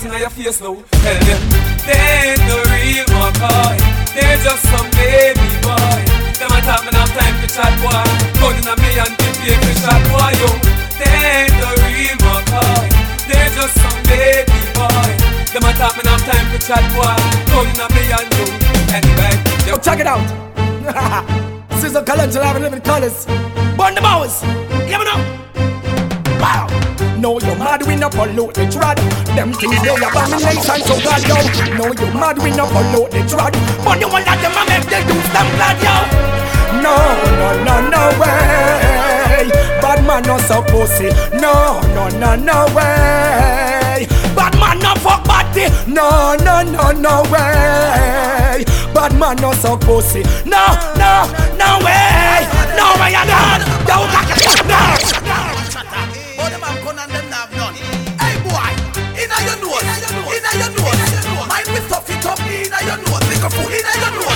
That in your face now. Tell them they ain't the real McCoy. They're just some baby boy. Them a talk me now time to chat boy. Gun in a me and me for shot boy yo. They ain't the real McCoy. They're just some baby boy. Them a talk me now time to chat boy. Gun in a me and you. Anyway, yo check it out. Sizzle Collector having living colors. Burn the bowers. You know? Wow. No, you're mad, we no pollute the trad. Them things they abomination, so God yo. No, you're mad, we no pollute the trad. But you want that them a make the dudes them glad yo. No, no, no, no way. Bad man no so pussy. No, no, no, no way. Bad man no fuck body. No, no, no, no way. Bad man no so pussy. No, no, no way. No way at all. Yo, cock it. No.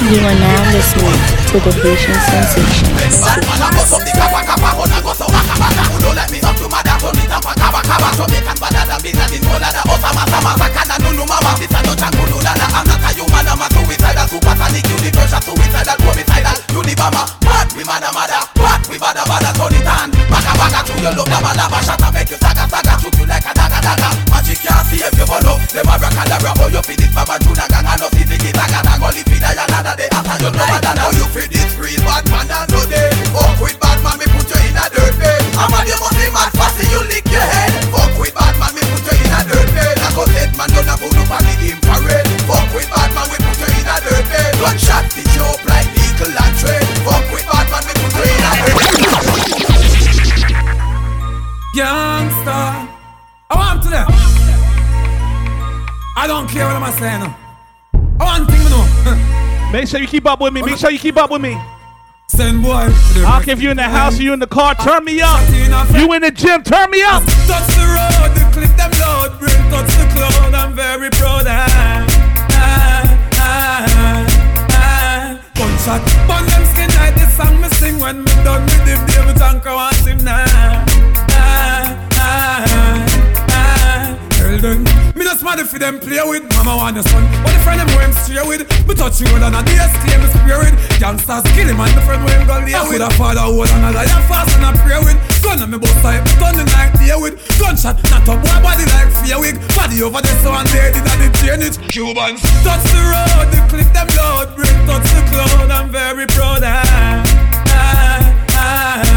You are now listening to the Haitian Sensation. Magic can't see if you follow Them a rock and a rap, Baba Juna gang and the a you free Bad man no day Fuck with bad man, me put you in a dirt I'm you lick your head? Fuck with bad man, me put you in a dirt I dead man, don't the Fuck with bad man, we put you in a dirt Gunshot you like Fuck with bad man, me put you in a Youngster, I want to them. I don't care what I'm saying. I want thing to know. Make sure you keep up with me. Make sure you keep up with me. Send boy. I don't care if you're in the house you in the car. Turn me up. You in the gym. Turn me up. Touch the road, the click them loud, bring touch the cloud. I'm very proud. Ah, ah, ah, ah. Gunshot, burn them skin like this song me sing when me done with him. David Anchor want him now. Ah, ah, ah. Them, me not smart if them play with. Mama want your son, but the friend them who him stray with. Me touch you and a DS claim me spirit. Youngsters kill him and the friend who him go lay with. A father hold and a lion fast and a pray with. Gun on me bust type, gun the night day with. Gunshot, not up boy body like fear wig. Body over there so and dead in the chain it. Cubans touch the road, the click them loud, bring touch the cloud. I'm very proud. Ah, ah, ah,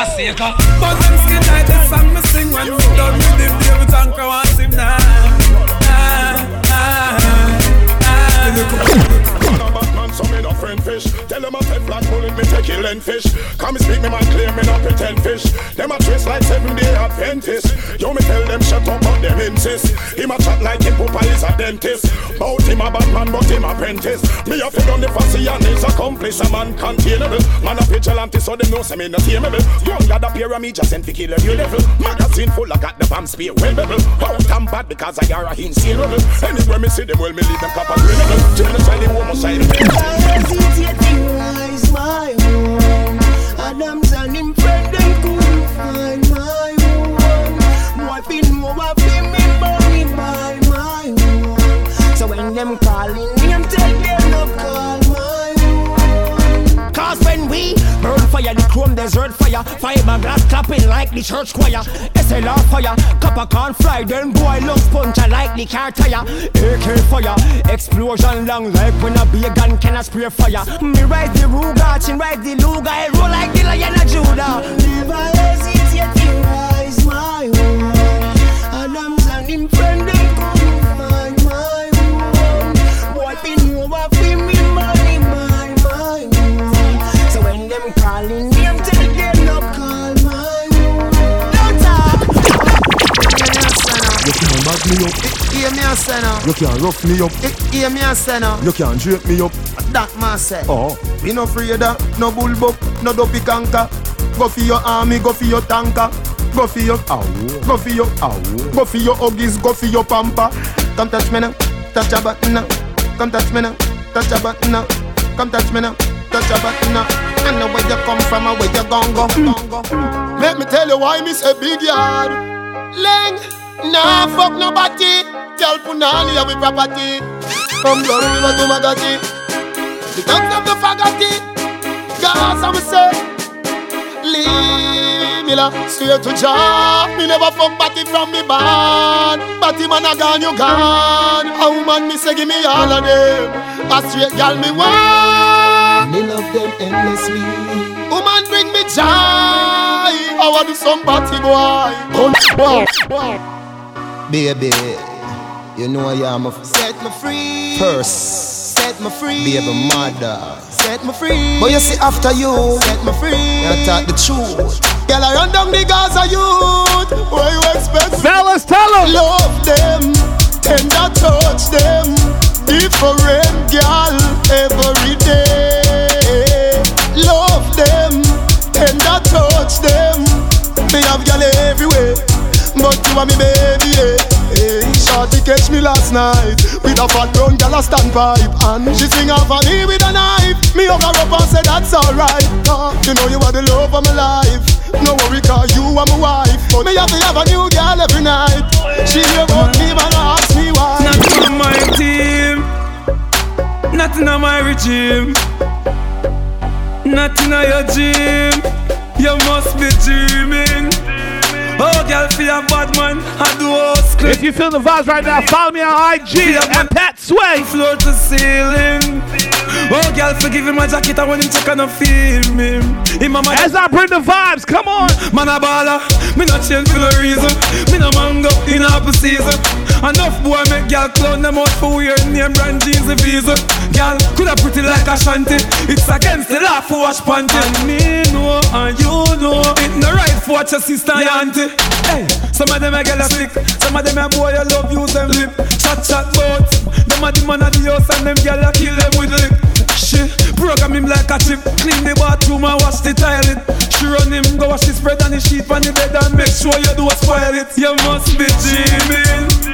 That's it, But them skin like the song me sing when we done with him. David Anchor wants him now. Ah, ah, Man, so me no friend fish. Tell them I take flat bullet, me take kill and fish. Come and speak me man clear, me not pretend fish. Them a trace like seven day Adventist. Yo, me tell them shut up, but them insist. Him a chat like him papa is a dentist. Bout him a bad man, but him apprentice. Me a fed on the fussy and his accomplice. A man containable. Man a vigilante, so them know say me no tameable. Young lad a pyramid just sent to kill every level. Magazine full, I got the bomb spear bevel. Out and bad because I are a rebel. Anywhere me see them, well me leave them copper grenable. Genocide, homicide. Hesitating rise my home. Adams and him friend them couldn't find my home. Boy, fin know I feel me by my home. So when them calling chrome desert fire, fiberglass clapping like the church choir. SLR fire, copper can't fly, then boy love punch like the car tire. AK fire, explosion long like when a big gun can I spray fire. Me ride the Ruger, chin ride the Luger, I roll like the Lion of Judah. Never hesitate to rise my own. Adams and him them couldn't find my own. Boy, know what fi me money, my, my own. So when them calling Bag me up. Hear me a say now. You can't rough me up. Hear me a say now. You can't drape me up. That man say. Oh. We no afraid of no bullbuck, no dopey canker. Go for your army, go for your tanker. Go for your ow, go for your ow, go for your huggies, go for your pamper. Come touch me now, touch a button now. Come touch me now, touch a button now. Come touch me now, touch a button now. I know where you come from and where you gon' go. Let me tell you why me say big yard. Leng, nah fuck nobody. Tell Punani we property. From blood river to Magati. The dogs of the fagati. Gas I me say. Leave me la straight to job. Me never fuck batty from me band. Batty man a gone, you gone. A woman me say give me all of them. A straight gal me want. Me love them endlessly. Woman bring me joy. I want do some party boy. Come Baby, you know I am a Set me free. first. Set me free. Baby mother. Set me free. But you see after you, Set me free. you talk the truth. Girl, I run down the Gaza youth. What you expect? Fellas, tell them. Love them, tender touch them. Different girl every day. Love them, tender touch them. Me have girl everywhere, but you are me baby. Yeah. Party catch me last night With a fat brown gal a stand pipe And she swing off on me with a knife Me hug her up and say that's alright uh, You know you are the love of my life No worry cause you are my wife But me have to have a new girl every night She hear about me and ask me why Not on my team, nothing on my regime, nothing on your gym. You must be dreaming. Oh, girl, feel a bad man. I do house clean. If you feel the vibes right now, follow me on IG at Pat Sway. Floor to ceiling. Oh, girl, forgive him my jacket. I want him check and I feel me. As I bring the vibes, come on. Man a baller, me not change for no reason. Me no mango in apple season. Enough boy make girl clown them out for wear name brand jeans and visa. Girl coulda pretty like a shanty. It's against the law for wash panty. And me know and you know it no right for watch your sister and auntie. Hey, some of them a girl a sick, some of them a boy a love use them lip. Chat chat bout. Them a the man of the house and them girl a kill them with lick. She program him like a chip, clean the bathroom and wash the toilet. She run him, go wash his spread and the sheet on the bed and make sure you do spoil it. You must be dreaming.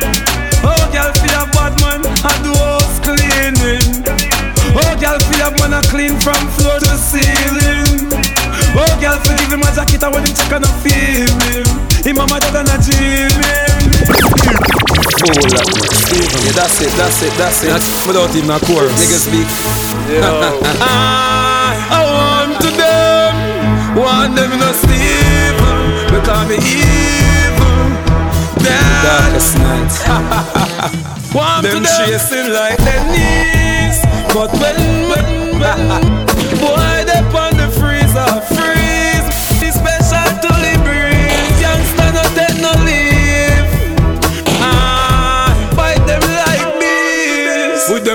That's it, that's it, that's it. That's without even a chorus. Niggas speak. I, I want to them, want them in a sleep, because me evil. Darkest night. Want Them to them chasing like their knees, but when when when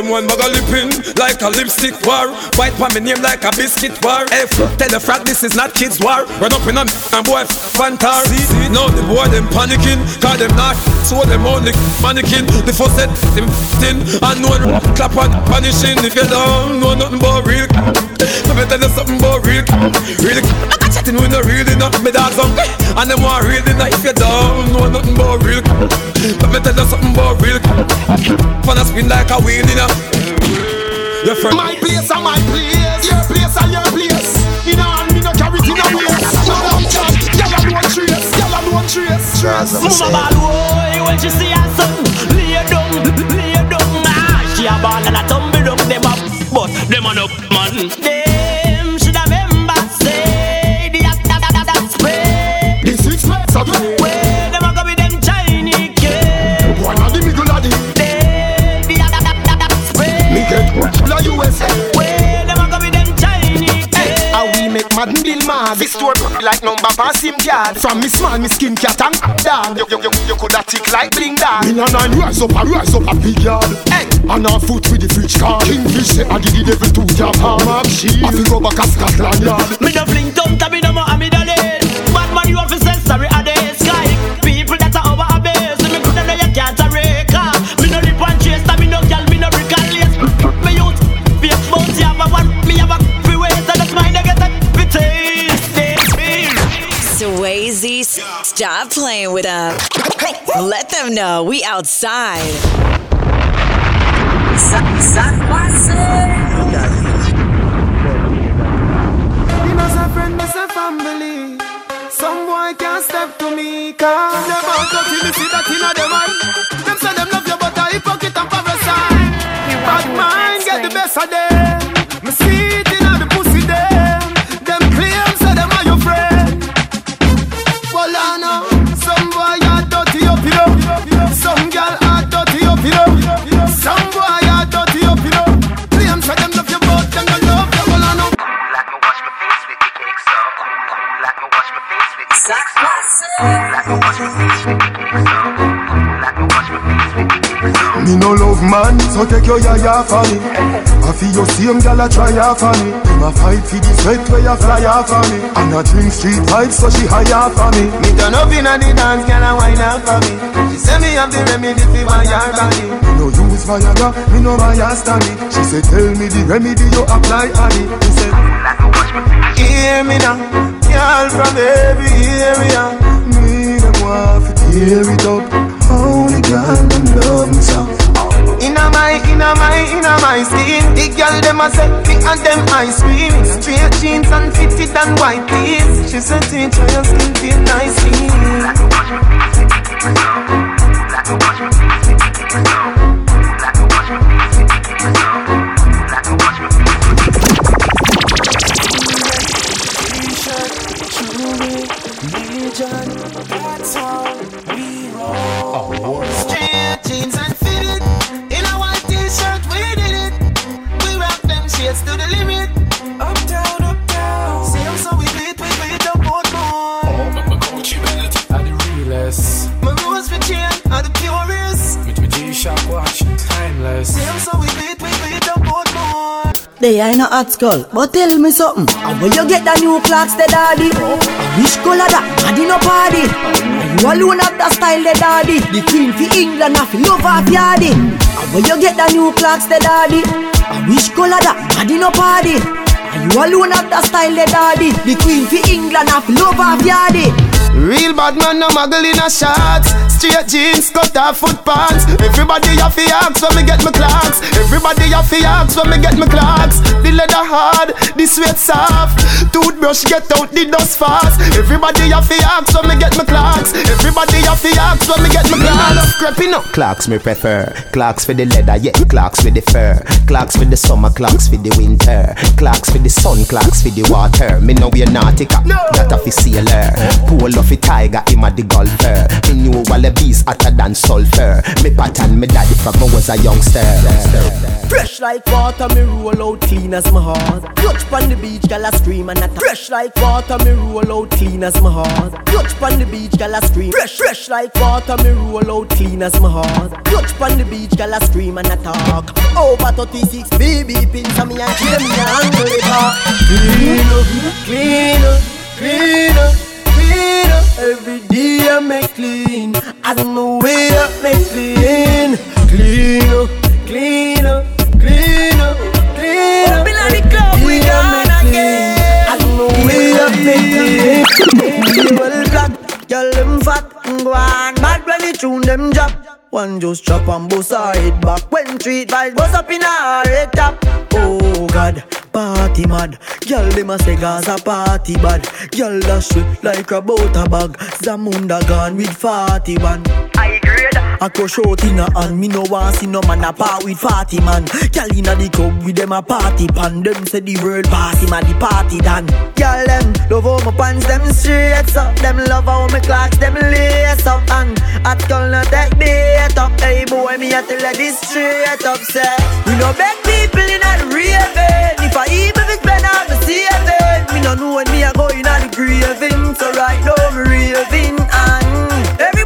them one bag of like a lipstick war. Bite pa me name like a biscuit war. F- tell the frat this is not kids war. Run up in a and boy fantar. Now the boy them panicking, cause them not so them only mannequin. The first set them thin and no one clap and punishing. If you don't know nothing about real, let me tell you something about real, real. I got with no real enough. Me dogs hungry and them want real enough. If you don't know nothing about real, let me tell you something about real. Wanna spin like a wheel enough. Your friend. My place and my place Your place and your place You know and me no carry it in a waist No damn chat Y'all a no trace Y'all a no trace Mama ball boy when she see her son Lay down, lay down ah, She a ball and a tumble down Them a but them a no man Them How we make mad bill mad This store like number pass him card From me small me skin cat and dog You, you, you, you coulda tick like bling dog. Me and nine rise up a rise up a big yard. Hey. And our foot with the fridge car Kingfish say I did the devil to your palm. Mark she I fi go back a Scotland yard Me no fling tongue to me no more me stop playing with them. Let them know we outside. Me as a friend, me a family. Some boy can't step to me, cause them out to me see that inna them eye. Them say them love you, but I hypocrite and parasite. Bad mind get the best of them. Me sweet inna no love man, so take your yaya for me. I feel your same gal a try for me. Him a fight for the sweat where you fly for me. And a drink street vibes so she higher for me. Me turn up inna the dance, gal a wine up for me. She say me have the remedy for my yard body. Me no use Viagra, me no Viagra stanny. She say tell me the remedy you apply on it. Me say hear me now, girl from every area. Me them want to tear it up. Only girl them love me so. My, inna my, inna my skin. The girl them a say, me and them ice cream. Straight jeans and fitted and white tees She said, teach her your skin feel nicely That's how we roll. They ain't no hot skull, but tell me something. And where you get the new clocks, the daddy? Which color that? Daddy no party. I you alone have the style, the daddy. The queen for England, I feel love off yardy. And where you get the new clocks, the daddy? Which color that? Daddy no party. And you alone have the style, the daddy. The queen for England, I feel love off yardy. Real bad man, no muggle in a shots. Straight jeans, cut off foot pants. Everybody have to ask when me get my clocks. Everybody have to ask when me get my clocks. The leather hard, the sweat soft. Toothbrush get out the dust fast. Everybody have to ask when me get my clocks. Everybody have to ask when me get my clocks. Creeping up. Clocks me prefer. Clocks for the leather, yeah. Clocks for the fur. Clocks for the summer, clocks for the winter. Clocks for the sun, clocks for the water. Me know we're nautica, that a sailor. Pull off a tiger, him a the golfer. Me know all the bees hotter than sulfur. Me pattern me daddy from I was a youngster. Fresh like water, me roll out clean as my heart. Touch pon the beach, gal a scream and attack. Fresh like water, me roll out clean as my heart. Touch pon the beach, gal a scream. Fresh, fresh like water, me roll out clean as my heart. Touch pon the beach, gal a scream and attack. Over 36 baby pins, and me and kill me and angle it. Clean up, clean up, clean up, clean up. Every day I make clean, as my way up make clean. Clean up, clean up, clean up, clean up. Open the club, we gone again. My way up make clean. Well black, girl them fat, go on bad when they tune them drop. One just chop and bust her head back When treat vibes bust up in her head top Oh God, party mad. Girl them a say Gaza party bad. Girl dash it like a butter bag. Zamunda gone with 40 man I grade I crush out in a hand. Me no want see no man a part with 40 man. Girl inna the club with them a party pan. Them say the world party man the party done Girl them love how my pants them straight up. Them love how my clocks them lace up. And at girl no take bait up. Hey boy me a tell this straight up Say. We no beg people in a raving. If I even if spend all my saving. Me no know when me a go in a the graving So right now me raving. And everybody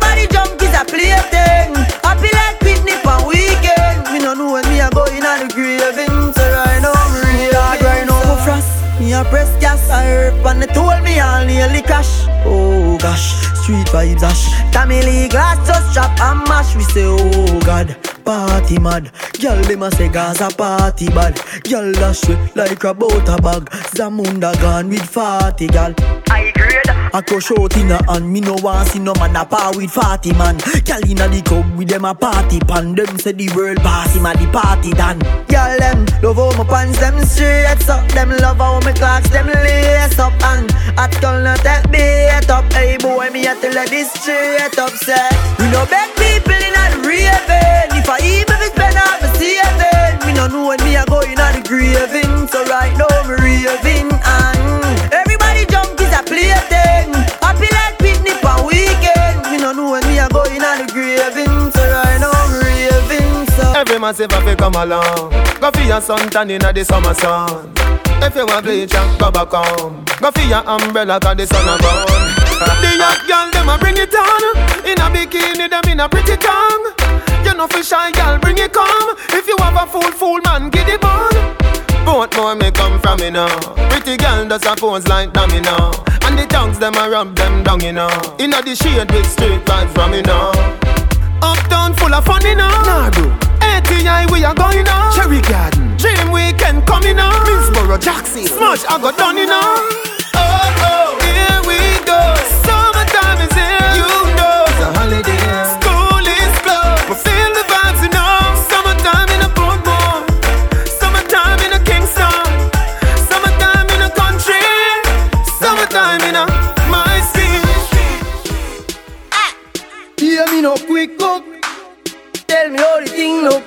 press gas, I herb and they told me I'll nearly crash. Oh gosh, street vibes ash. Tammy Lee glass just chop and mash. We say, oh God, party mad. Girl, them a say Gaza party bad. Girl, dash like a butter bag. Zamunda gone with 40 gal. I grade. I crush out in a hand, me no want see no man a par with 40 man. Gal inna the club with them a party pan. Them say the world pass him a the party done. Gal them love how my pants them straight up. Them love how my clocks them lace up and at girl no take bait up. Hey boy, me a tell her this straight up. Say we no beg people in a raving. If I even if spend all my saving, me no know when me a go in a the graving. So right now me raving massive have to come along. Go for your suntan inna the summer sun. If you want bleach, go back home. Go for your umbrella 'cause the sun a burn. The young girl them a bring it on. In a bikini, them in a pretty tongue. You know for shy girl, bring it come. If you have a fool, fool man, get it on. Both more may come from me now. Pretty girl does a pose like dummy now. And the tongues them a rub them down, you know. Inna the shade with straight vibes from me now. Uptown full of fun, you know. Nah, bro. ATI, we are going on. Cherry Garden, Dream Weekend coming on. Minceboro, Jackson, Smudge, I got done, you know. Oh, oh, here we go. Summertime is here, you know. It's a holiday. School is closed, but feel the vibes, you know. Summertime in a boardwalk. Summertime in a Kingston. Summertime in a country. Summertime in a my city. Ah. Yeah, me no quick cook tell me how the thing look.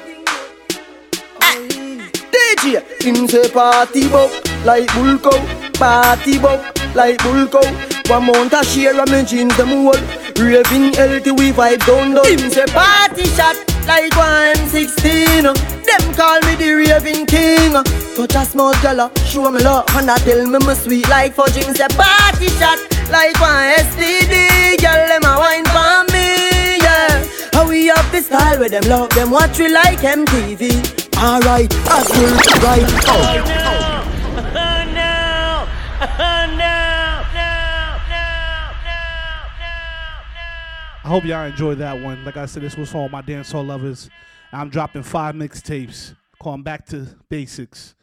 Ah. DJ, him say party buck like bull cow, party buck like bull cow. One month I share and me jeans them whole. Raving healthy we vibe down low. Him say party shot like one sixteen. Them call me the raving king. Uh. Touch a small girl, uh, show me love, and I tell me me sweet like fudging. Say party shot like one STD. Girl, them a wine for me we the style where them love them watch we like MTV. Alright, I still right. Oh. oh I hope y'all enjoyed that one. Like I said, this was for all my dancehall lovers. I'm dropping five mixtapes, calling back to basics.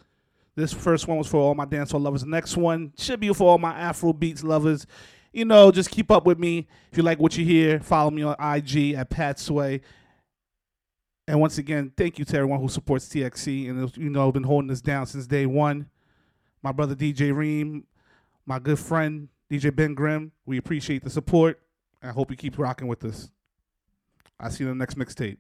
This first one was for all my dancehall lovers. The next one should be for all my Afro beats lovers. You know, just keep up with me. If you like what you hear, follow me on IG at Pat Sway. And once again, thank you to everyone who supports TXC and you know been holding us down since day one. My brother DJ Reem, my good friend DJ Ben Grimm. We appreciate the support. I hope you keep rocking with us. I'll see you in the next mixtape.